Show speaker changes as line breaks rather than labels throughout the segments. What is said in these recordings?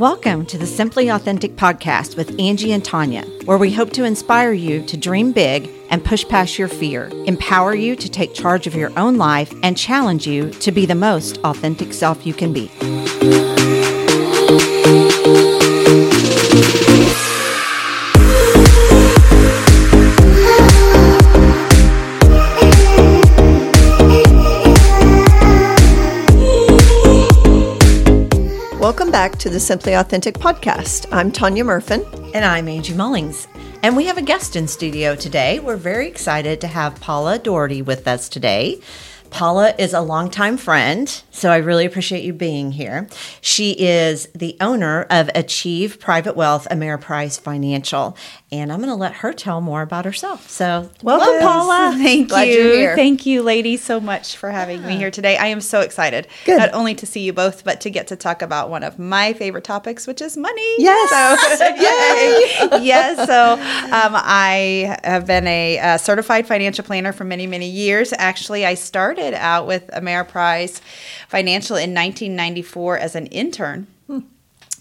Welcome to the Simply Authentic podcast with Angie and Tanya, where we hope to inspire you to dream big and push past your fear, empower you to take charge of your own life, and challenge you to be the most authentic self you can be.
Back to the Simply Authentic podcast. I'm Tanya Murfin.
And I'm Angie Mullings. And we have a guest in studio today. We're very excited to have Paula Dougherty with us today. Paula is a longtime friend, so I really appreciate you being here. She is the owner of Achieve Private Wealth Ameriprise Financial, and I'm going to let her tell more about herself. So, welcome,
Yes.
Paula.
Thank
Glad
you. Thank you, ladies, so much for having me here today. I am so excited.
Good.
Not only to see you both, but to get to talk about one of my favorite topics, which is money.
Yes.
So, yay. yes. So um, I have been a, uh certified financial planner for many, many years. Actually, I started out with Ameriprise Financial in 1994 as an intern.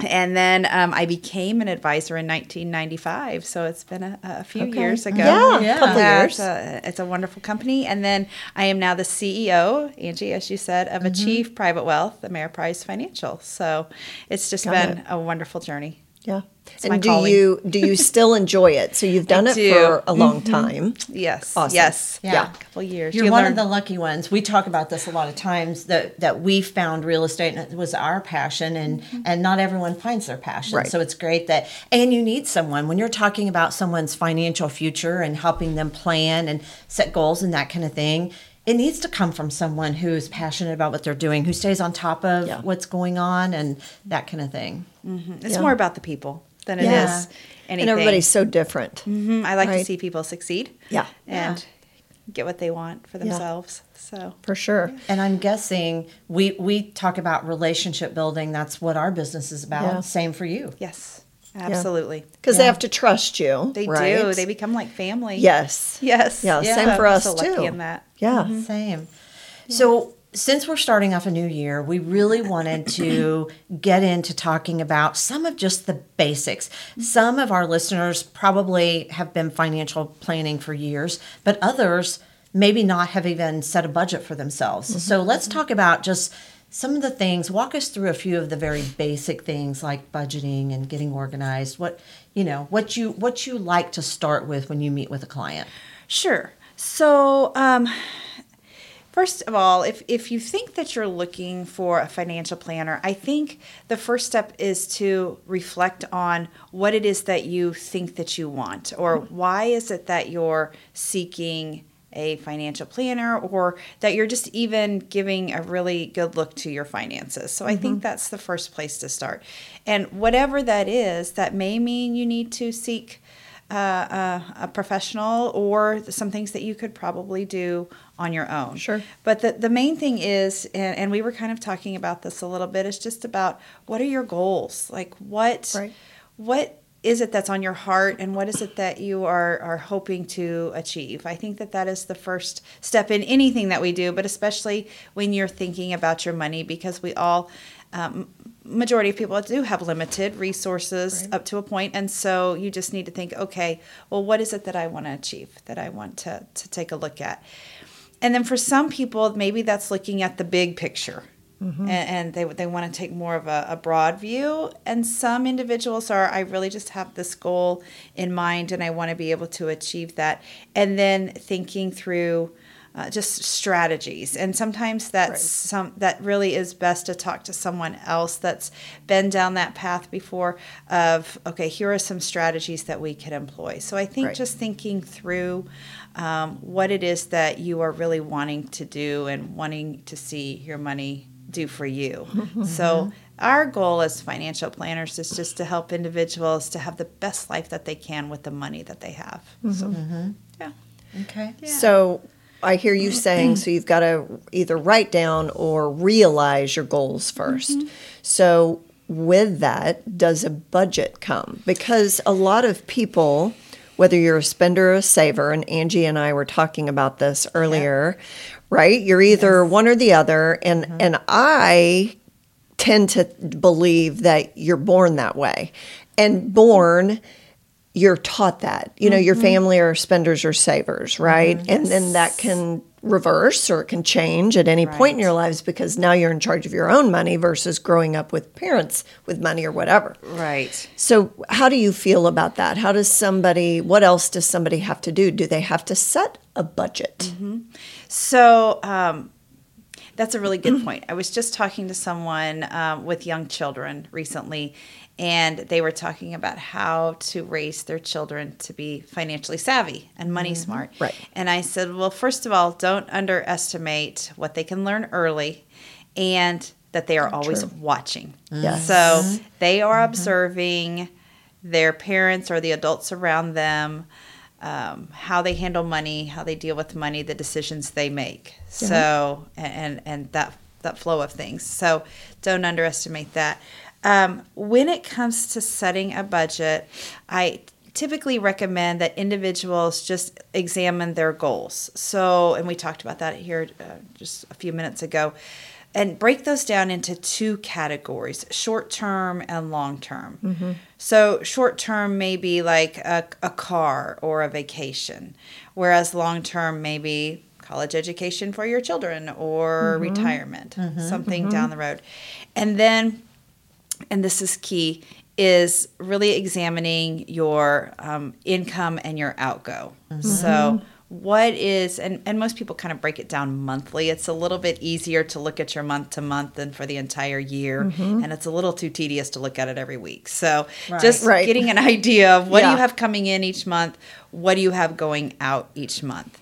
And then um, I became an advisor in 1995. So it's been a, a few years ago.
Yeah,
Yeah.
couple
Yeah,
years.
It's a, it's a wonderful company. And then I am now the CEO, Angie, as you said, of Achieve Private Wealth, Ameriprise Financial. So it's just
Got
been
it.
a wonderful journey.
Yeah.
my
and do
calling.
you do you still enjoy it? So you've done
I
it
do.
for a long mm-hmm. time.
Yes.
Awesome.
Yes.
Yeah.
A couple years.
You're
You
one
learn-
of the lucky ones. We talk about this a lot of times that that we found real estate and it was our passion and mm-hmm. and not everyone finds their passion.
Right.
So it's great that and you need someone when you're talking about someone's financial future and helping them plan and set goals and that kind of thing. It needs to come from someone who's passionate about what they're doing, who stays on top of
Yeah.
what's going on and that kind of thing.
It's
Yeah.
more about the people than it is
Yeah.
anything.
And everybody's so different.
Mhm. I like
Right.
to see people succeed.
Yeah.
And get what they want for themselves. So.
For sure.
And I'm guessing we we talk about relationship building. That's what our business is about.
Yeah.
Same for you.
Yes. Absolutely.
Because they have to trust you.
They
right?
do. They become like family.
Yes.
Yes.
Yeah,
Yeah.
same for us
so
too.
in that.
Yeah. Mm-hmm. Mm-hmm.
Same. So, since we're starting off a new year, we really wanted to get into talking about some of just the basics. Some of our listeners probably have been financial planning for years, but others maybe not have even set a budget for themselves. Mm-hmm. So, let's talk about just some of the things. Walk us through a few of the very basic things like budgeting and getting organized. What, you know, what you what you like to start with when you meet with a client.
Sure. So, um, first of all, if, if you think that you're looking for a financial planner, I think the first step is to reflect on what it is that you think that you want, or why is it that you're seeking a financial planner, or that you're just even giving a really good look to your finances. So, I think that's the first place to start. And whatever that is, that may mean you need to seek uh, uh, a professional or some things that you could probably do on your own.
Sure.
But the, the main thing is, and, and we were kind of talking about this a little bit, is just about what are your goals? Like what
Right.
what is it that's on your heart and what is it that you are, are hoping to achieve? I think that that is the first step in anything that we do, but especially when you're thinking about your money because we all um, majority of people do have limited resources up to a point and so you just need to think okay well what is it that i want to achieve that i want to, to take a look at? And then for some people maybe that's looking at the big picture and, and they, they want to take more of a, a broad view. And some individuals are i really just have this goal in mind and i want to be able to achieve that. And then thinking through uh, just strategies. And sometimes that's
Right.
some that really is best to talk to someone else that's been down that path before of okay here are some strategies that we could employ. So i think
Right.
just thinking through um, what it is that you are really wanting to do and wanting to see your money do for you. Mm-hmm. So our goal as financial planners is just to help individuals to have the best life that they can with the money that they have. So mm-hmm. yeah.
Okay.
So I hear you saying so you've got to either write down or realize your goals 1st mm-hmm. So with that, does a budget come? Because a lot of people, whether you're a spender or a saver, and Angie and I were talking about this earlier, right? You're either one or the other, and and I tend to believe that you're born that way. And born, you're taught that. You know, your
Mm-hmm.
family are spenders or savers, right? And then that can reverse or it can change at any point in your lives because now you're in charge of your own money versus growing up with parents with money or whatever.
Right.
So, how do you feel about that? How does somebody, what else does somebody have to do? Do they have to set a budget?
So um, that's a really good point. I was just talking to someone um, with young children recently, and they were talking about how to raise their children to be financially savvy and money mm-hmm. smart.
Right.
And I said, well, first of all, don't underestimate what they can learn early and that they are always
True.
watching.
Yes.
So mm-hmm. they are mm-hmm. observing their parents or the adults around them, um, how they handle money, how they deal with money, the decisions they make. So and and that that flow of things. So don't underestimate that. Um, when it comes to setting a budget, I typically recommend that individuals just examine their goals. So, and we talked about that here uh, just a few minutes ago and break those down into two categories short term and long term. So, short term may be like a, a car or a vacation, whereas long term may be college education for your children or retirement, something down the road. And then, and this is key, is really examining your um, income and your outgo. So, what is and, and most people kind of break it down monthly. It's a little bit easier to look at your month to month than for the entire year and it's a little too tedious to look at it every week. So just
Right.
getting an idea of what do you have coming in each month what do you have going out each month?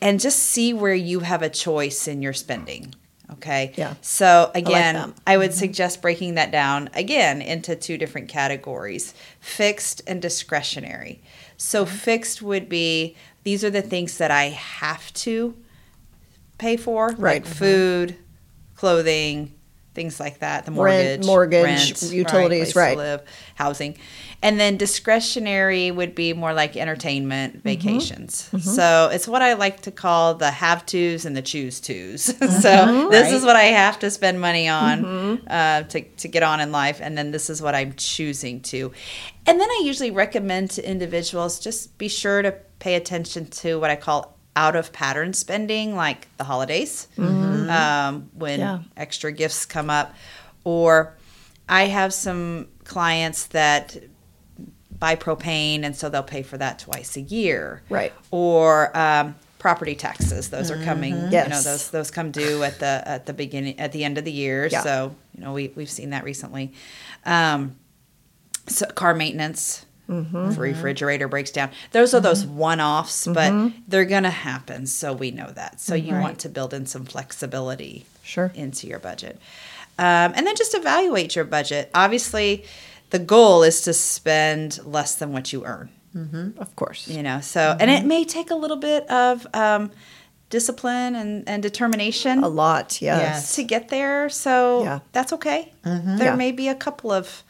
And just see where you have a choice in your spending okay
Yeah.
so again
that.
I would mm-hmm. suggest breaking that down again into two different categories fixed and discretionary. So, mm-hmm. fixed would be these are the things that I have to pay for,
Right.
like food, clothing, things like that, the
Rent,
mortgage,
mortgage,
rent,
utilities,
to
right.
live, housing. And then discretionary would be more like entertainment,
Mm-hmm.
vacations. So it's what I like to call the have tos and the choose tos. so this
Mm-hmm. Right.
is what I have to spend money on uh, to, to get on in life. And then this is what I'm choosing to. And then I usually recommend to individuals just be sure to pay attention to what I call out of pattern spending, like the holidays, um, when
Yeah.
extra gifts come up. Or I have some clients that buy propane, and so they'll pay for that twice a year.
Right.
Or um, property taxes; those are coming. You know,
Yes.
those those come due at the at the beginning at the end of the year.
Yeah.
So you know, we we've seen that recently. Um, so car maintenance.
Mm-hmm.
If refrigerator breaks down, those are those one-offs, but they're gonna happen. So we know that. So you want to build in some flexibility
Sure.
into your budget. Um, and then just evaluate your budget. Obviously, the goal is to spend less than what you earn.
Of course.
You know, so and it may take a little bit of um, discipline and, and determination
A lot, yes.
Yes.
to get there. So
Yeah.
that's okay. There
Yeah.
may be a couple of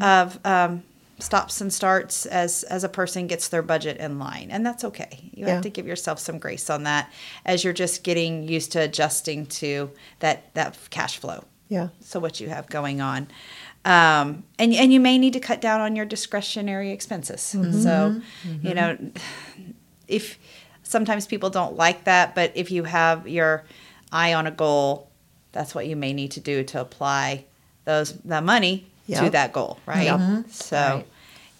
of um, stops and starts as as a person gets their budget in line, and that's okay. You
Yeah.
have to give yourself some grace on that as you're just getting used to adjusting to that that cash flow.
Yeah.
So what you have going on. Um, and and you may need to cut down on your discretionary expenses. So, you know, if sometimes people don't like that, but if you have your eye on a goal, that's what you may need to do to apply those that money
Yeah.
to that goal, right? So,
Right.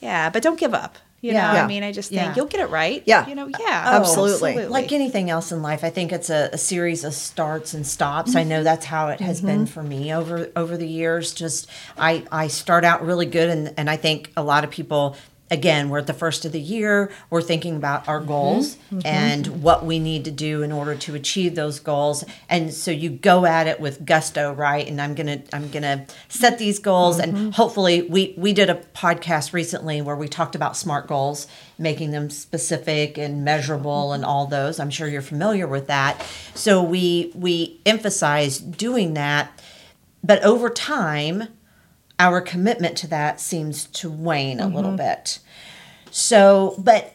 Yeah, but don't give up. You
Yeah.
know,
Yeah.
I mean, I just think
Yeah.
you'll get it right.
Yeah.
You know, yeah.
Oh,
Absolutely.
Like anything else in life, I think it's a, a series of starts and stops. I know mm-hmm. that's how it has been mm-hmm. for me over over the years. Just I I start out really good, and and I think a lot of people. Again, we're at the first of the year. We're thinking about our mm-hmm. goals mm-hmm. and what we need to do in order to achieve those goals. And so you go at it with gusto, right? And I'm gonna I'm gonna set these goals, and mm-hmm. hopefully we we did a podcast recently where we talked about smart goals, making them specific and measurable, and all those. I'm sure you're familiar with that. So we we emphasize doing that, but over time, our commitment to that seems to wane a little bit. So, but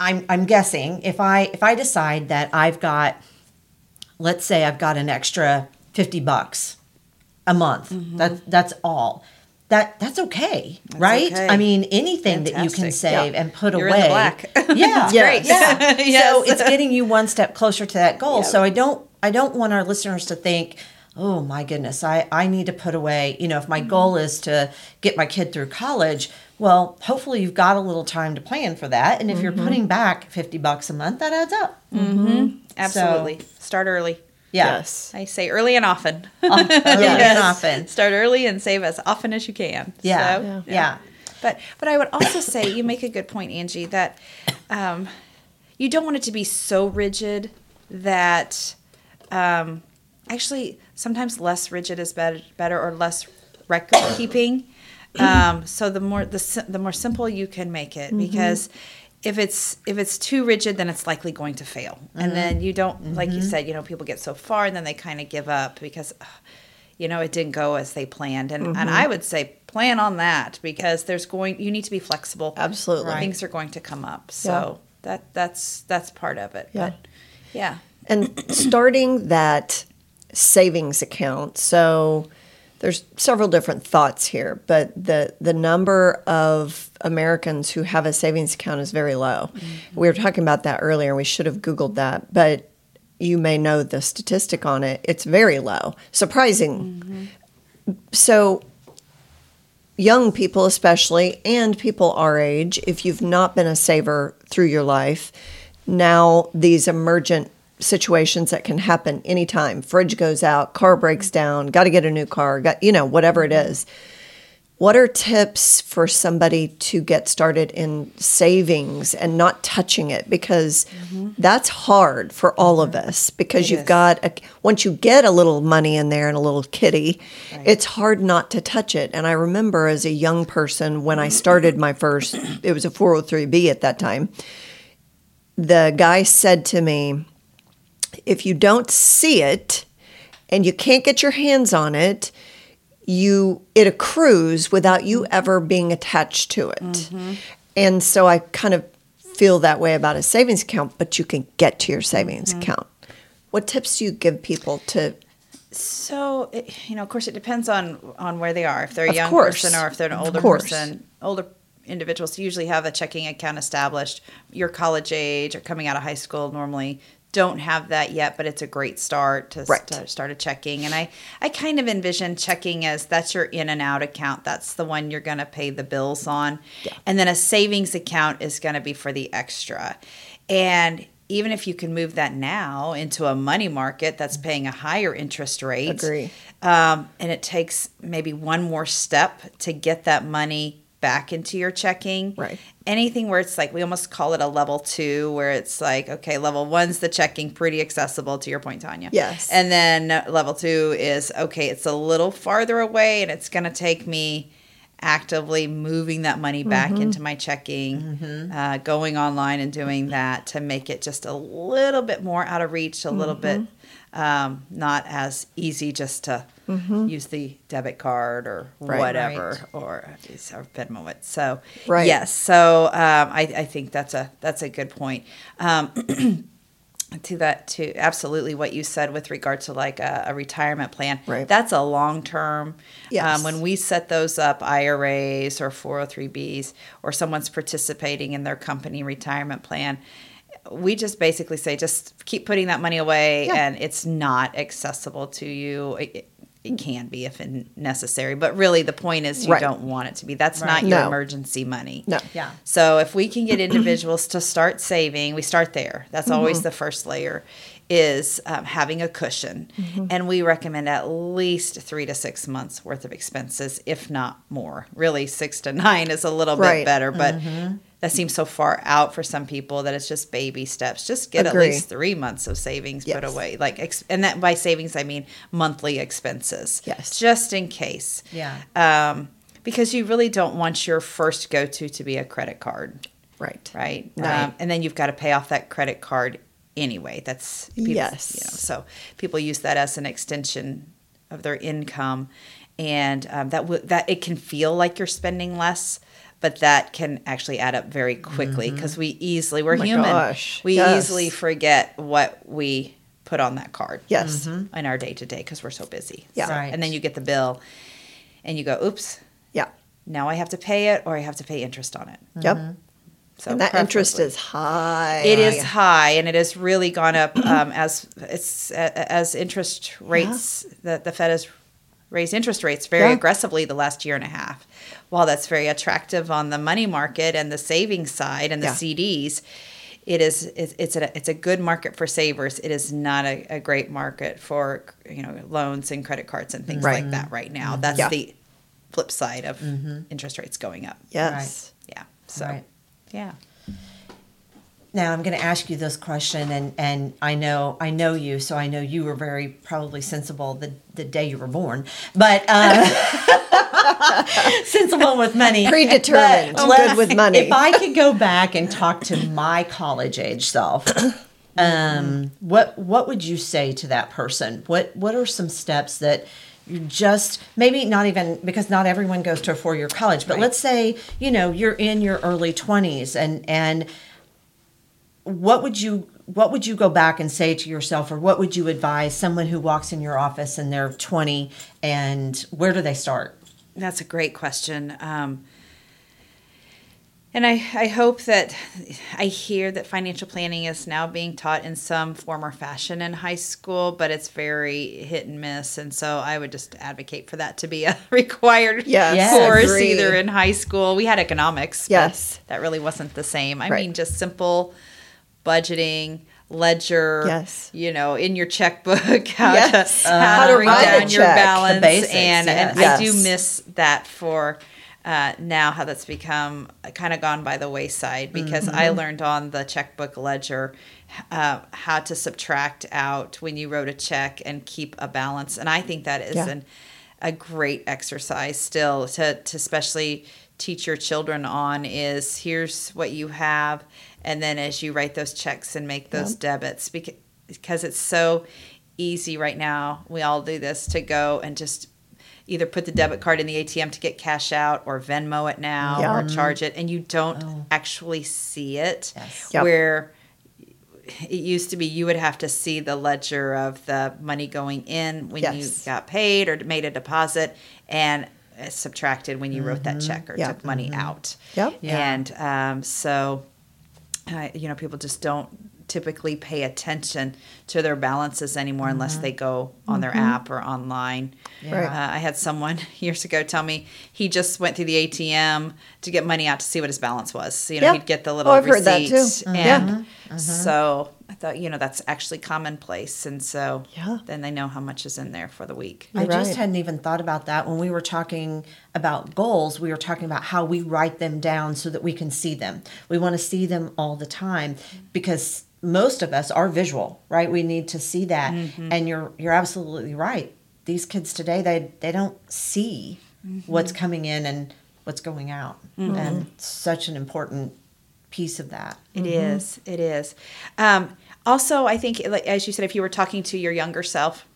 I'm I'm guessing if I if I decide that I've got let's say I've got an extra 50 bucks a month. That that's all. That that's okay, right?
okay.
I mean, anything that you can
Fantastic.
save and put
You're
away. Yeah,
Yes.
yeah.
Yes.
So it's getting you one step closer to that goal.
Yep.
So I don't I don't want our listeners to think, oh my goodness, I I need to put away. You know, if my
Mm-hmm.
goal is to get my kid through college. Well, hopefully you've got a little time to plan for that, and if you're
Mm-hmm.
putting back fifty bucks a month, that adds up.
Absolutely. Start early.
Yeah.
Yes.
I say early and often.
Early and often.
Start early and save as often as you can.
Yeah.
So,
yeah.
But but I would also say you make a good point, Angie, that um, you don't want it to be so rigid that um, actually sometimes less rigid is better, better or less record keeping. Um, so the more the the more simple you can make it. Mm-hmm. Because if it's if it's too rigid then it's likely going to fail. And mm-hmm. then you don't like you mm-hmm. said you know people get so far and then they kind of give up because ugh, you know it didn't go as they planned. And and I would say plan on that because there's going you need to be flexible.
Absolutely.
things are going to come up. So that that's that's part of it.
Yeah.
but yeah.
And starting that savings account. So there's several different thoughts here, but the the number of Americans who have a savings account is very low. Mm-hmm. We were talking about that earlier. We should have googled that, but you may know the statistic on it. It's very low, surprising. Mm-hmm. So young people especially and people our age if you've not been a saver through your life now these emergent situations that can happen anytime. Fridge goes out car breaks down got to get a new car got you know whatever it mm-hmm. is. What are tips for somebody to get started in savings and not touching it? Because mm-hmm. that's hard for all of mm-hmm. us because
It
you've
is.
got a, once you get a little money in there and a little kitty it's hard not to touch it. And i remember as a young person when i started my first it was a 403b at that time the guy said to me if you don't see it and you can't get your hands on it you it accrues without you ever being attached to it mm-hmm. and so i kind of feel that way about a savings account but you can get to your savings mm-hmm. account what tips do you give people to
So it, you know, of course, it depends on on where they are. If they're a
Of
young
course.
person or if they're an older person, older individuals usually have a checking account established. Your college age or coming out of high school normally don't have that yet, but it's a great start to
Right.
st- start a checking. And I I kind of envision checking as that's your in and out account. That's the one you're going to pay the bills on, and then a savings account is going to be for the extra, and even if you can move that now into a money market that's paying a higher interest rate,
Agree.
um, and it takes maybe one more step to get that money back into your checking.
Right.
Anything where it's like we almost call it a level two, where it's like okay, level one's the checking, pretty accessible to your point, Tanya.
Yes.
And then level two is okay, it's a little farther away, and it's going to take me actively moving that money back into my checking, uh, going online and doing that to make it just a little bit more out of reach, a little bit um, not as easy just to use the debit card or
Right.
whatever or or Venmo it. So
Right.
yes, so um, I, I think that's a that's a good point. Um, to that to absolutely what you said with regard to like a, a retirement plan
Right.
that's a long term
Yes.
um, when we set those up iras or 403bs or someone's participating in their company retirement plan we just basically say just keep putting that money away
Yeah.
and it's not accessible to you it, it- it can be if necessary but really the point is you
Right.
don't want it to be that's
Right.
not your
No.
emergency money
no
Yeah.
so if we can get individuals to start saving, we start there. That's mm-hmm. always the first layer. Is um, having a cushion, mm-hmm. and we recommend at least three to six months worth of expenses, if not more. Really, six to nine is a little
Right.
bit better, but mm-hmm. That seems so far out for some people that it's just baby steps. Just get
Agree.
at least three months of savings put away, like, ex- and that by savings I mean monthly expenses.
Yes.
just in case
Yeah.
um, because you really don't want your first go to to be a credit card,
right
right?
Right.
Um, and then you've got to pay off that credit card anyway. That's people,
Yes.
You know, so people use that as an extension of their income, and um, that w- that it can feel like you're spending less. But that can actually add up very quickly because we easily we're
Mm-hmm. Oh
human.
gosh,
We
yes.
easily forget what we put on that card.
Yes.
In our day to day because we're so busy.
Yeah.
So-
Right.
And then you get the bill, and you go, "Oops,
Yeah.
now I have to pay it, or I have to pay interest on it."
Yep.
So
and that interest is high.
It is high, and it has really gone up um, as it's as interest rates. The the Fed has raised interest rates very
Yeah.
aggressively the last year and a half. While that's very attractive on the money market and the savings side and the
Yeah.
CDs, it is it's, it's a it's a good market for savers. It is not a, a great market for you know loans and credit cards and things
Right.
like that right now. Mm-hmm. That's
Yeah.
the flip side of mm-hmm. interest rates going up.
Yes.
Yeah. So
Right.
yeah.
Now I'm going to ask you this question, and and I know I know you, so I know you were very probably sensible the the day you were born, but uh, sensible with money,
Predetermined,
But
good with money.
If I could go back and talk to my college age self, um, what what would you say to that person? What what are some steps that you just maybe not even because not everyone goes to a four year college, but let's say you know you're in your early twenties and and what would you what would you go back and say to yourself or what would you advise someone who walks in your office and they're 20 and where do they start
That's a great question. Um, and I, I hope that I hear that financial planning is now being taught in some form or fashion in high school, but it's very hit and miss. And so I would just advocate for that to be a required
Yes,
Yes.
course
agree.
either in high school. We had economics. but
Yes.
that really wasn't the same. I
Right.
mean, just simple budgeting, ledger.
Yes.
You know, in your checkbook, how
Yes.
to
Uh,
how, to bring down your
check.
Balance,
basics,
and and
yes.
I do miss that for. Uh, now how that's become kind of gone by the wayside because I
Mm-hmm.
learned on the checkbook ledger uh, how to subtract out when you wrote a check and keep a balance, and I think that is
Yeah.
an a great exercise still to, to especially teach your children on is here's what you have and then as you write those checks and make those debits because, because it's so easy right now we all do this to go and just either put the debit card in the ATM to get cash out or Venmo it now
Yeah.
or charge it and you don't actually see it
Yes.
Yep.
where it used to be you would have to see the ledger of the money going in when you got paid or made a deposit and uh, subtracted when you wrote that check or
Yeah.
took money out.
Yep.
Yeah.
And um, so, uh, you know, people just don't typically pay attention to their balances anymore unless they go on their app or online.
Yeah.
Right.
Uh, I had someone years ago tell me he just went through the ATM to get money out to see what his balance was. So, you know,
Yeah.
he'd get the little
Oh, I've heard that
receipt.
too.
And
Yeah.
so I thought, you know, that's actually commonplace. And so
Yeah.
then they know how much is in there for the week.
I
You're
just
right.
hadn't even thought about that when we were talking about goals. We were talking about how we write them down so that we can see them. We want to see them all the time because most of us are visual, right? We need to see that. Mm-hmm. And you're you're absolutely right. These kids today they they don't see mm-hmm. what's coming in and what's going out. Mm-hmm. And such an important piece of that.
It is. It is. Um, also, I think, like, as you said, if you were talking to your younger self,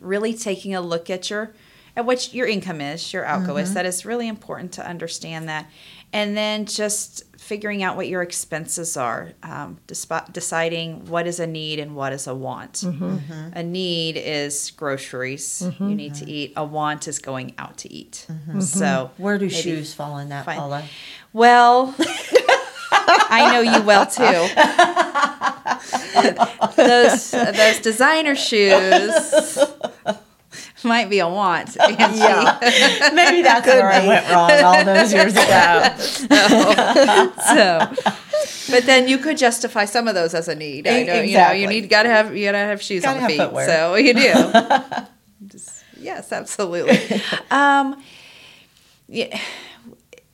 really taking a look at your at what your income is, your outgo is. That is really important to understand that, and then just figuring out what your expenses are, um, despi- deciding what is a need and what is a want. Mm-hmm. A need is groceries mm-hmm. you need to eat. A want is going out to eat. Mm-hmm. So
Where do shoes fall in that,
find-
Paula?
well, I know you well too. those those designer shoes might be a want.
Yeah.
Maybe that's where I went wrong all those years ago.
So, but then you could justify some of those as a need. I know, you know, you need gotta have you gotta have shoes
Gotta
on the feet.
footwear.
So you do. Just, yes, absolutely. Um, yeah.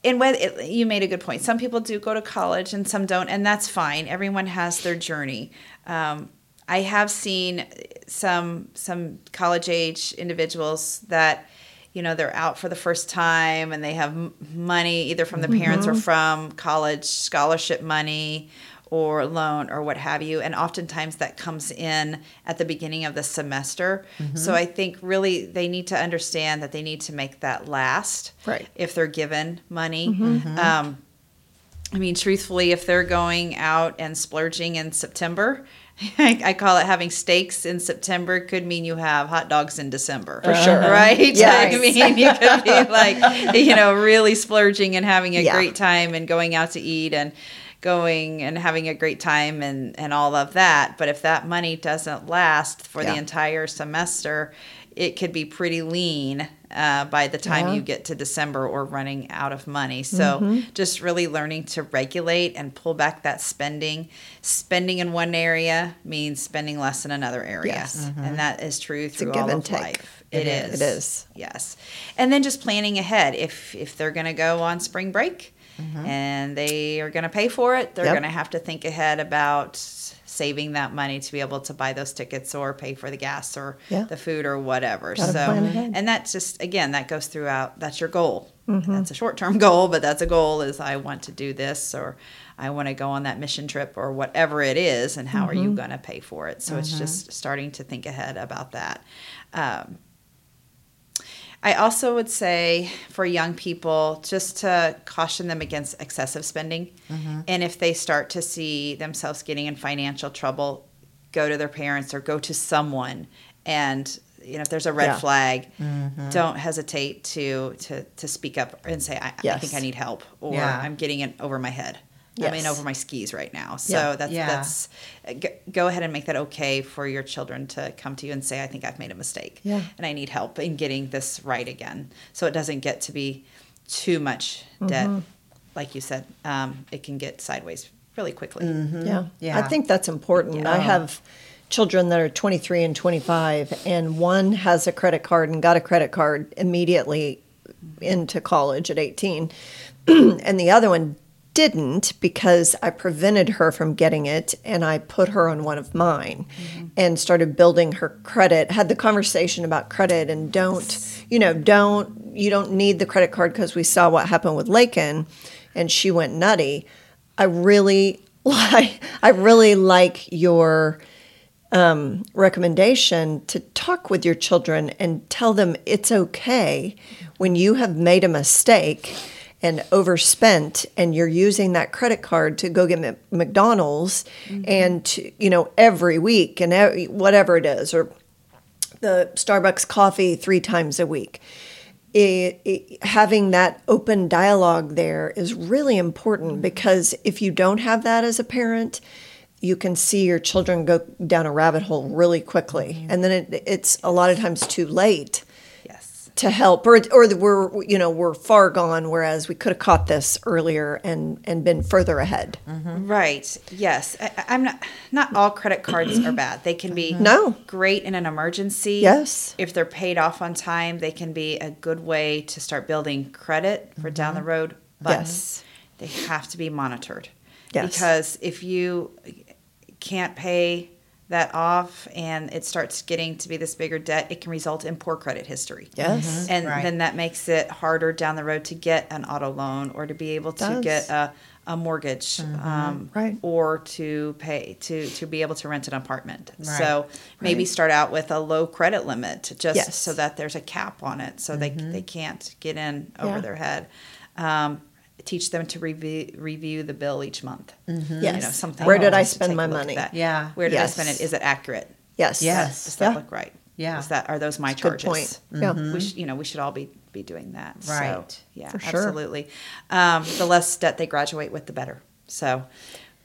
And whether it, you made a good point. Some people do go to college and some don't, and that's fine. Everyone has their journey. Um, I have seen some some college age individuals that you know they're out for the first time and they have money either from the mm-hmm. parents or from college scholarship money or loan or what have you. And oftentimes that comes in at the beginning of the semester. Mm-hmm. So i think really they need to understand that they need to make that last
Right.
if they're given money. Mm-hmm. Um, I mean, truthfully, if they're going out and splurging in September, I, I call it having steaks in September could mean you have hot dogs in December. For
sure. Uh-huh.
Right?
Yes.
I mean, you could be like, you know, really splurging and having a
Yeah.
great time and going out to eat and going and having a great time and, and all of that. But if that money doesn't last for
Yeah.
the entire semester, it could be pretty lean uh, by the time
Yeah.
you get to December or running out of money. So just really learning to regulate and pull back that spending. Spending in one area means spending less in another area,
Yes.
and that is true through
give
all
and
of
take.
life.
It
it
is.
is.
It is.
Yes, and then just planning ahead. If if they're going to go on spring break. And they are going to pay for it. They're
Yep.
going to have to think ahead about saving that money to be able to buy those tickets or pay for the gas or
Yeah.
the food or whatever.
Gotta
so, and that's just again that goes throughout. That's your goal.
Mm-hmm.
That's a short term goal, but that's a goal. Is I want to do this or I want to go on that mission trip or whatever it is, and how are
Mm-hmm.
you going to pay for it? So it's just starting to think ahead about that. Um, I also would say for young people just to caution them against excessive spending. Mm-hmm. And if they start to see themselves getting in financial trouble, go to their parents or go to someone and you know if there's a red
Yeah.
flag mm-hmm. don't hesitate to to to speak up and say i, I think i need help or
Yeah.
i'm getting it over my head i'm in over my skis right now so
Yeah.
that's
Yeah.
that's go, go ahead and make that okay for your children to come to you and say i think i've made a mistake
Yeah.
and I need help in getting this right again. So it doesn't get to be too much debt.
Mm-hmm.
Like you said, um, it can get sideways really quickly.
Yeah.
Yeah.
I think that's important. I have children that are 23 and 25, and one has a credit card and got a credit card immediately into college at 18, and the other one didn't because I prevented her from getting it and I put her on one of mine and started building her credit. Had the conversation about credit and don't, you know, don't, you don't need the credit card because we saw what happened with Lakin and she went nutty. I really like, I really like your um, recommendation to talk with your children and tell them it's okay when you have made a mistake and overspent and you're using that credit card to go get Mc- McDonald's mm-hmm. and to, you know every week and every, whatever it is or the Starbucks coffee three times a week. It, it- having that open dialogue there is really important mm-hmm. because if you don't have that as a parent, you can see your children go down a rabbit hole really quickly, mm-hmm. and then it, it's a lot of times too late. To help, or or we're you know we're far gone, whereas we could have caught this earlier and and been further ahead. Mm-hmm.
Right. Yes. I, I'm not. Not all credit cards are bad. They can be
No.
great in an emergency.
Yes.
If they're paid off on time, they can be a good way to start building credit for mm-hmm. down the road. But
Yes.
they have to be monitored.
Yes.
Because if you can't pay that off and it starts getting to be this bigger debt, it can result in poor credit history.
Yes.
And
Right.
then that makes it harder down the road to get an auto loan or to be able to get a, a mortgage um,
Right.
or to pay to, to be able to rent an apartment.
Right.
So maybe
Right.
start out with a low credit limit just
Yes.
so that there's a cap on it so they, they can't get in over
Yeah.
their head. Um, teach them to review, review the bill each month.
Yes.
You know, something
Where did I spend my money?
Yeah.
Where did
Yes.
I spend it? Is it accurate?
Yes.
Yes.
Does that
Yeah.
look right?
Yeah.
Is that are those my
Good
charges?
point. Yeah.
We sh- you know we should all be be doing that. So,
Right.
yeah.
For sure.
Absolutely. Um, the less debt they graduate with, the better. So,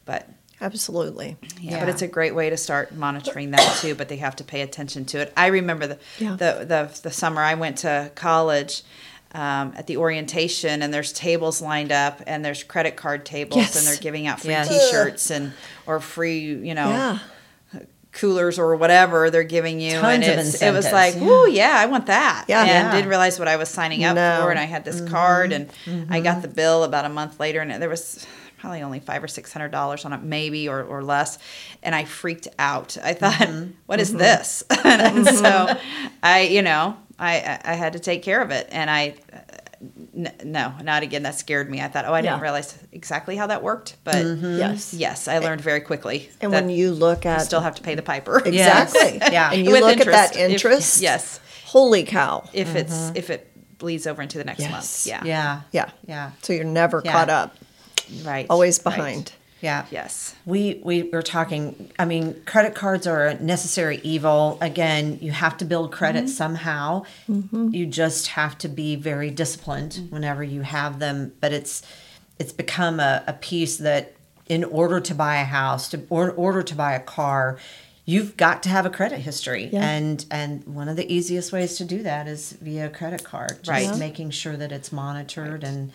but
Absolutely.
yeah, but it's a great way to start monitoring that too. But they have to pay attention to it. I remember the
Yeah.
the, the the summer I went to college. Um, at the orientation, and there's tables lined up, and there's credit card tables,
Yes.
and they're giving out free
Yes.
T-shirts and or free, you know,
Yeah.
coolers or whatever they're giving you, and
Tons of
it was like,
yeah.
"Ooh, yeah, I want that."
Yeah.
and
Yeah.
didn't realize what I was signing up
No.
for, and I had this mm-hmm. card, and I got mm-hmm. the bill about a month later, and there was probably only five or six hundred dollars on it, maybe or, or less, and I freaked out. I thought, mm-hmm. "What is this?" and so I, you know, I I I had to take care of it, and I. Uh, n- no, not again. That scared me. I thought, oh, I didn't
Yeah.
realize exactly how that worked, but mm-hmm.
Yes.
yes, I learned very quickly.
And when you look at
you still have to pay the piper.
exactly,
Yeah.
and you
With
look at that
interest, if- yes.
holy cow,
If it's mm-hmm. if it bleeds over into the next
Yes.
month. Yeah.
Yeah.
yeah,
Yeah.
So you're never
Yeah.
caught up,
Right.
always
right.
Yeah.
Yes.
We we were talking. I mean, credit cards are a necessary evil. Again, you have to build credit mm-hmm. somehow. Mm-hmm. You just have to be very disciplined mm-hmm. whenever you have them. But it's it's become a, a piece that in order to buy a house, to or in order to buy a car, you've got to have a credit history.
Yeah.
And and one of the easiest ways to do that is via a credit card. Just
Right.
Making sure that it's monitored and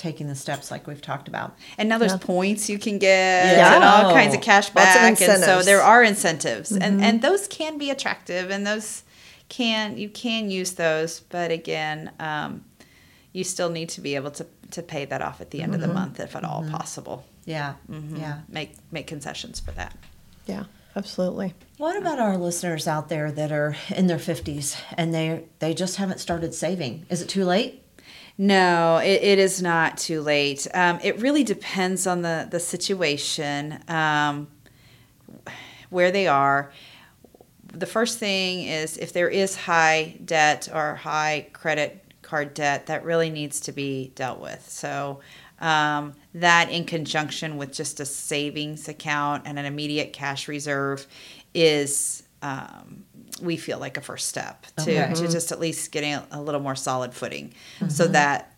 taking the steps like we've talked about.
And now there's
Yeah.
points you can get
Yeah.
and all kinds of cash
Lots of
back. And so there are incentives. And and those can be attractive and those can you can use those, but again, um, you still need to be able to to pay that off at the end of the month if at all possible.
Yeah.
Mhm.
Yeah.
Make make concessions for that.
Yeah, absolutely.
What about our listeners out there that are in their 50s and they they just haven't started saving? Is it too late?
No, it, it is not too late. Um, it really depends on the, the situation, um, where they are. The first thing is if there is high debt or high credit card debt, that really needs to be dealt with. So, um, that in conjunction with just a savings account and an immediate cash reserve is, um, we feel like a first step to,
Okay.
to mm-hmm. just at least getting a, a little more solid footing mm-hmm. so that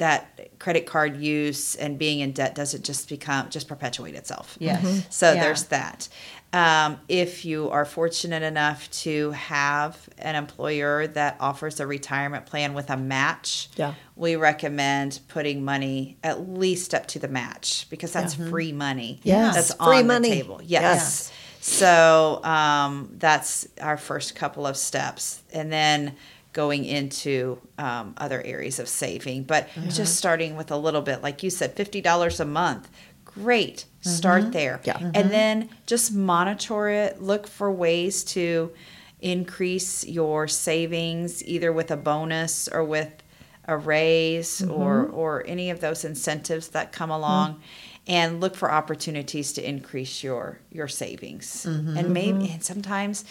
that credit card use and being in debt doesn't just become just perpetuate itself.
Yes. Mm-hmm.
So
Yeah.
there's that. Um, if you are fortunate enough to have an employer that offers a retirement plan with a match,
Yeah.
we recommend putting money at least up to the match because that's free money.
Yes,
that's
free
on
money.
the table.
Yes.
Yes. So um, that's our first couple of steps, and then going into um, other areas of saving. But mm-hmm. just starting with a little bit, like you said, fifty dollars a month. Great, start mm-hmm. there,
Yeah.
and mm-hmm. then just monitor it. Look for ways to increase your savings, either with a bonus or with a raise or or any of those incentives that come along and look for opportunities to increase your your savings mm-hmm, and maybe mm-hmm. and sometimes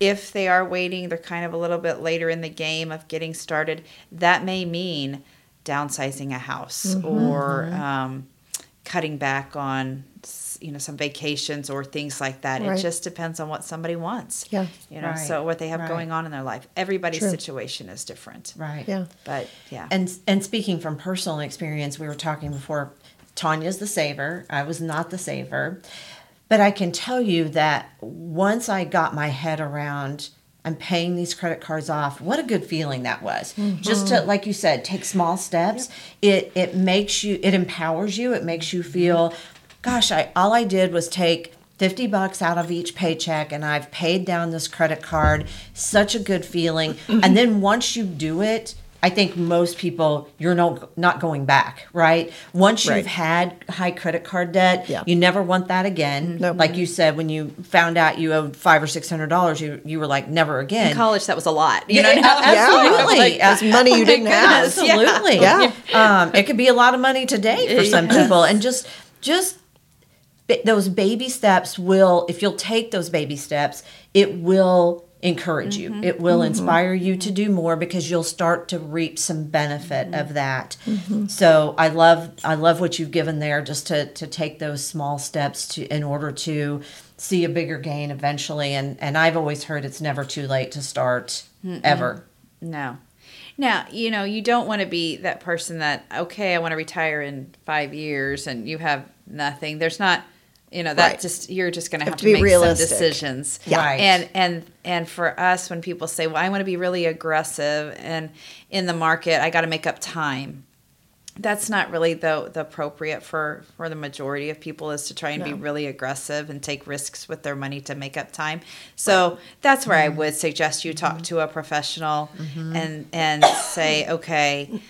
if they are waiting they're kind of a little bit later in the game of getting started that may mean downsizing a house mm-hmm, or um, cutting back on you know some vacations or things like that
Right.
it just depends on what somebody wants
Yeah.
you know
Right,
so what they have
right.
going on in their life everybody's
True.
situation is different
Right.
Yeah.
but yeah
And and speaking from personal experience, we were talking before. Tanya's the saver. I was not the saver, but I can tell you that once I got my head around. I'm paying these credit cards off. What a good feeling that was. Mm-hmm. Just to, like you said, take small steps. It it makes you, it empowers you. It makes you feel, gosh, I all I did was take 50 bucks out of each paycheck and I've paid down this credit card. Such a good feeling. and then once you do it, I think most people you're no not going back, right? Once you've
Right.
had high credit card debt,
Yeah.
you never want that again.
Nope.
Like you said, when you found out you owed five or six hundred dollars, you you were like never again.
in college that was a lot you
Yeah,
know now-
absolutely.
Like,
It's money you didn't have.
goodness. Yeah.
Absolutely.
Yeah.
Um, it could be a lot of money today for some people, and just just those baby steps will, if you'll take those baby steps, it will encourage you. Mm-hmm. It will mm-hmm. inspire you to do more because you'll start to reap some benefit of mm-hmm. that. So I love I love what you've given there just to to take those small steps to in order to see a bigger gain eventually and and I've always heard it's never too late to start ever.
No. Now, you know, you don't want to be that person that, okay, I want to retire in five years and you have nothing. There's not, you know, that
Right.
just, you're just going to have
to
to,
be
make
realistic.
some decisions.
Yeah. Right.
And, and, and for us, when people say, well, I want to be really aggressive and in the market, I got to make up time. That's not really the, the appropriate for, for the majority of people is to try and be really aggressive and take risks with their money to make up time. So that's where I mm-hmm. would suggest you talk to a professional mm-hmm. and and say, okay,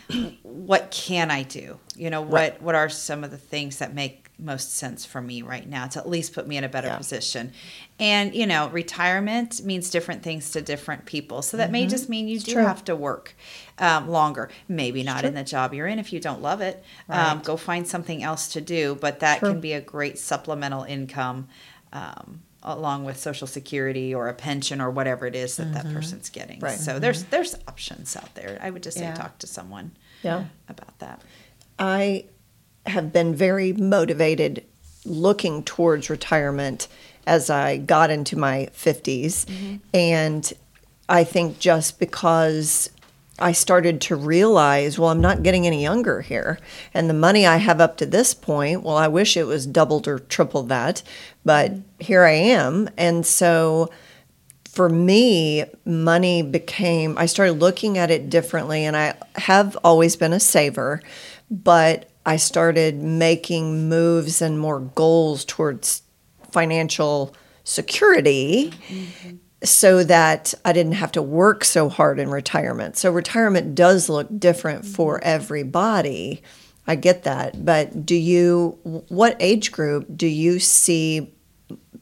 what can I do? You know, what what are some of the things that make most sense for me right now to at least put me in a better
Yeah.
position. And you know, retirement means different things to different people. So that may just mean you do
true.
have to work um, longer. Maybe not in the job you're in if you don't love it. Um, go find something else to do. But that
Sure.
can be a great supplemental income. Um, along with social security or a pension or whatever it is that that person's getting
Right.
so there's there's options out there i would just say
Yeah.
talk to someone
Yeah.
about that
I have been very motivated looking towards retirement as I got into my 50s. Mm-hmm. And I think just because I started to realize, well, I'm not getting any younger here. And the money I have up to this point, well, I wish it was doubled or tripled that, but mm-hmm. here I am. And so for me, money became, I started looking at it differently. And I have always been a saver, but I started making moves and more goals towards financial security so that I didn't have to work so hard in retirement. So retirement does look different mm-hmm. for everybody. I get that. But do you, what age group do you see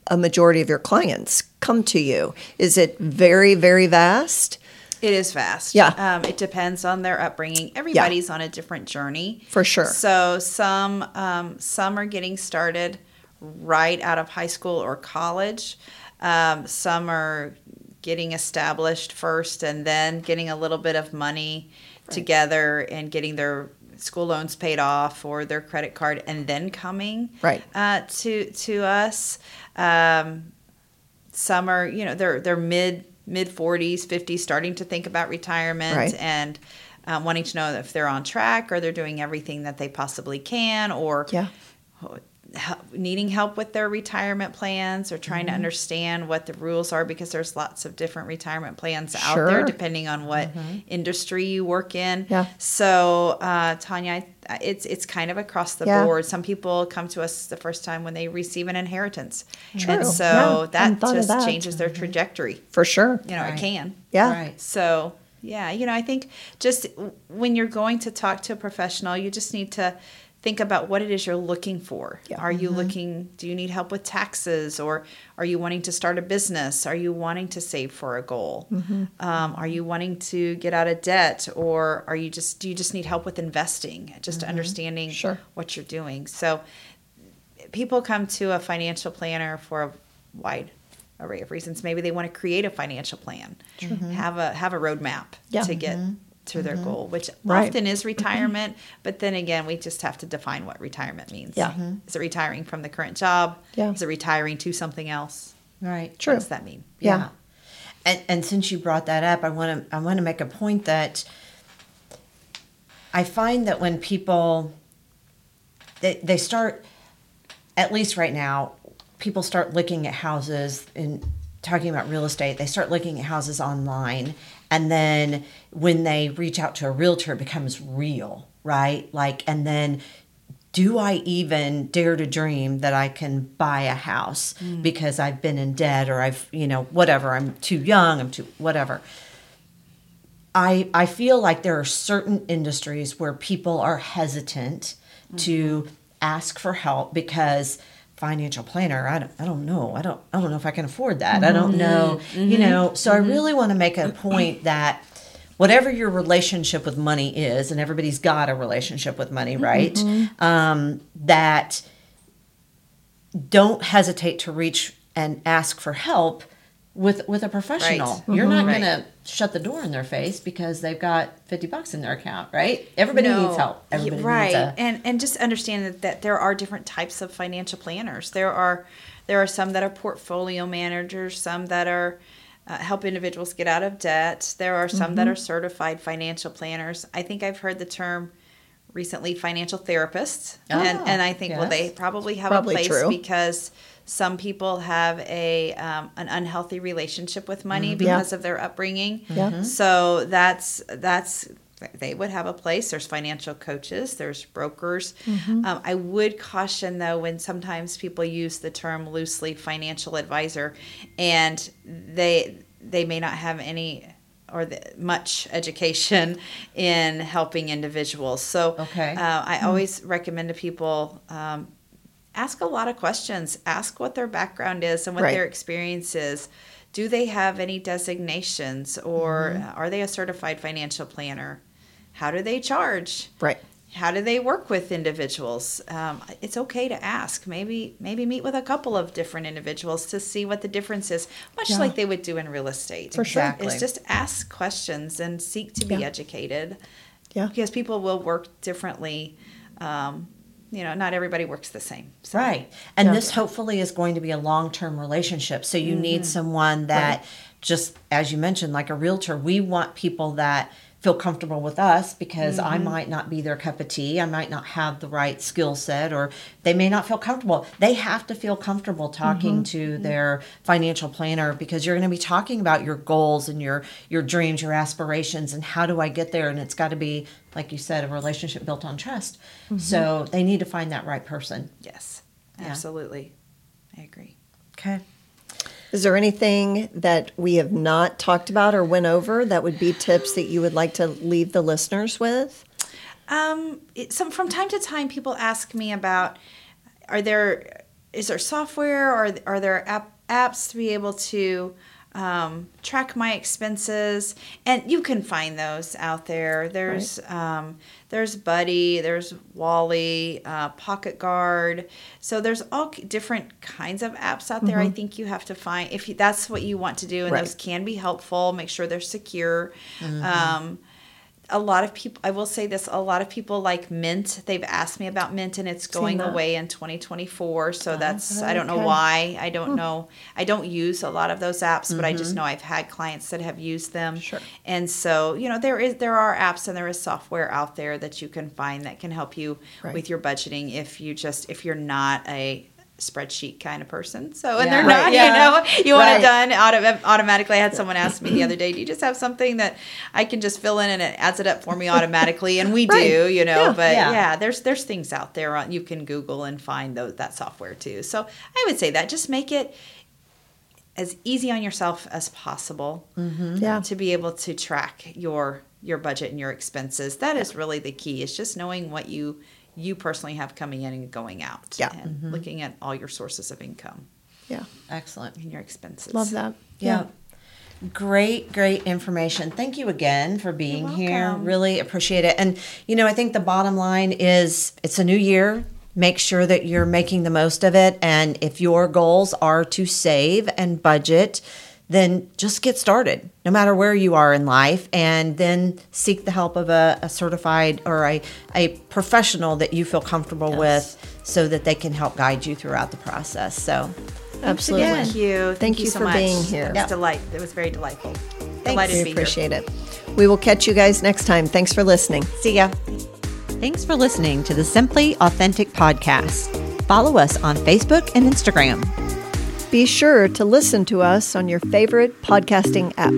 a majority of your clients come to you? Is it very, very vast?
It is fast.
Yeah.
Um, it depends on their upbringing. Everybody's on a different journey.
For sure.
So some um, some are getting started right out of high school or college. Um, some are getting established first and then getting a little bit of money together and getting their school loans paid off or their credit card and then coming
Right.
uh, to to us. Um, some are you know they're they're mid mid 40s 50s starting to think about retirement
Right.
and um, wanting to know if they're on track or they're doing everything that they possibly can or
Yeah.
Hel- needing help with their retirement plans or trying
Mm-hmm.
to understand what the rules are because there's lots of different retirement plans out
Sure.
there depending on what industry you work in.
Yeah.
So, uh, Tanya, it's it's kind of across the
Yeah.
board. Some people come to us the first time when they receive an inheritance,
True.
and so
Yeah,
that just
that.
changes their trajectory.
For sure.
You know,
Right.
it can.
Yeah.
Right.
So, yeah, you know, I think just when you're going to talk to a professional, you just need to think about what it is you're looking for.
Yeah.
Are you mm-hmm. looking, do you need help with taxes or are you wanting to start a business? Are you wanting to save for a goal? Mm-hmm. Um, are you wanting to get out of debt or are you just, do you just need help with investing? Just mm-hmm. understanding
Sure.
what you're doing. So, people come to a financial planner for a wide array of reasons. Maybe they want to create a financial plan, have a have a roadmap
Yeah.
to get to their mm-hmm. goal, which
Right.
often is mm-hmm. retirement. but then again, we just have to define what retirement means.
Yeah. Mm-hmm.
Is it retiring from the current job?
Yeah.
Is it retiring to something else?
Right.
True.
What does that mean?
Yeah.
And and since you brought that up, I want to I want to make a point that I find that when people they they start at least right now, people start looking at houses and talking about real estate, they start looking at houses online and then when they reach out to a realtor it becomes real, right? Like and then do I even dare to dream that I can buy a house mm. because I've been in debt or I've, you know, whatever, I'm too young, I'm too whatever. I I feel like there are certain industries where people are hesitant to mm-hmm. ask for help because financial planner I don't, I don't know. I don't I don't know if I can afford that. I don't mm-hmm. know you mm-hmm. know. So I mm-hmm. really want to make a point that whatever your relationship with money is and everybody's got a relationship with money right? Um, that don't hesitate to reach and ask for help with with a professional.
Right.
You're not
Right.
going to shut the door in their face because they've got 50 bucks in their account, right? Everybody
No.
needs help. Everybody
right
needs a
and and just understand that, that there are different types of financial planners there are there are some that are portfolio managers some that are uh, help individuals get out of debt there are some
Mm-hmm.
that are certified financial planners i think i've heard the term recently financial therapists and
Ah,
and i think well they probably have
Probably
a place
true.
because some people have a um, an unhealthy relationship with money
Mm-hmm. Yeah.
because of their upbringing
Yeah.
so that's that's they would have a place. There's financial coaches. There's brokers.
Mm-hmm.
Um, I would caution though when sometimes people use the term loosely financial advisor, and they they may not have any or the, much education in helping individuals. So
Okay.
uh, I always recommend to people. Um, ask a lot of questions. Ask what their background is and what
Right.
their experience is. Do they have any designations or
Mm-hmm.
are they a certified financial planner? How do they charge?
Right.
How do they work with individuals? Um, it's okay to ask. Maybe maybe meet with a couple of different individuals to see what the difference is, much
Yeah.
like they would do in real estate.
For sure.
It's just ask questions and seek to be
Yeah.
educated
Yeah.
because people will work differently um, you know, not everybody works the same. So.
Right. And this hopefully is going to be a long term relationship. So you need mm-hmm. someone that, just as you mentioned, like a realtor, we want people that feel comfortable with us because I mm-hmm. might not be their cup of tea. I might not have the right skill set or they may not feel comfortable. They have to feel comfortable talking mm-hmm. to mm-hmm. their financial planner because you're going to be talking about your goals and your your dreams, your aspirations and how do I get there and it's got to be like you said a relationship built on trust. So they need to find that right person.
Yes, absolutely. I agree.
Okay.
Is there anything that we have not talked about or went over that would be tips that you would like to leave the listeners with?
Um, it, some from time to time, people ask me about are there is there software or are there app, apps to be able to um, track my expenses, and you can find those out there. There's um, there's Buddy, there's Wally, uh, Pocket Guard. So there's all different kinds of apps out there. I think you have to find if you, that's what you want to do, and
Right.
those can be helpful. Make sure they're secure. Um, a lot of people i will say this a lot of people like mint. They've asked me about mint and it's going away in 2024 so that's i don't know why. I don't know. I don't use a lot of those apps but i just know i've had clients that have used them.
Sure.
and so you know there is there are apps and there is software out there that you can find that can help you
Right.
with your budgeting if you just if you're not a spreadsheet kind of person so and
Yeah.
they're
Right,
not
yeah.
you know you want
Right.
it done auto- automatically i had someone ask me the other day do you just have something that i can just fill in and it adds it up for me automatically and we
Right.
do you know
Yeah.
but
Yeah.
yeah. there's there's things out there on, you can google and find those that software too so i would say that just make it as easy on yourself as possible mm-hmm.
Yeah.
to be able to track your your budget and your expenses that is really the key is just knowing what you you personally have coming in and going out
Yeah.
and mm-hmm. looking at all your sources of income
Yeah.
Excellent.
and your expenses
Love that.
Yeah. Great, great information. Thank you again for being here. Really appreciate it. And, you know, I think the bottom line is it's a new year. Make sure that you're making the most of it. And if your goals are to save and budget, then just get started, no matter where you are in life, and then seek the help of a, a certified or a, a professional that you feel comfortable with so that they can help guide you throughout the process. So,
Absolutely.
Thank you.
Thank you
so
for
much.
being here.
It was
Yep.
delight. It was very delightful. Delighted to
We
be
appreciate it. We will catch you guys next time. Thanks for listening.
See ya. Thanks for listening to the Simply Authentic podcast. Follow us on Facebook and Instagram.
Be sure to listen to us on your favorite podcasting app.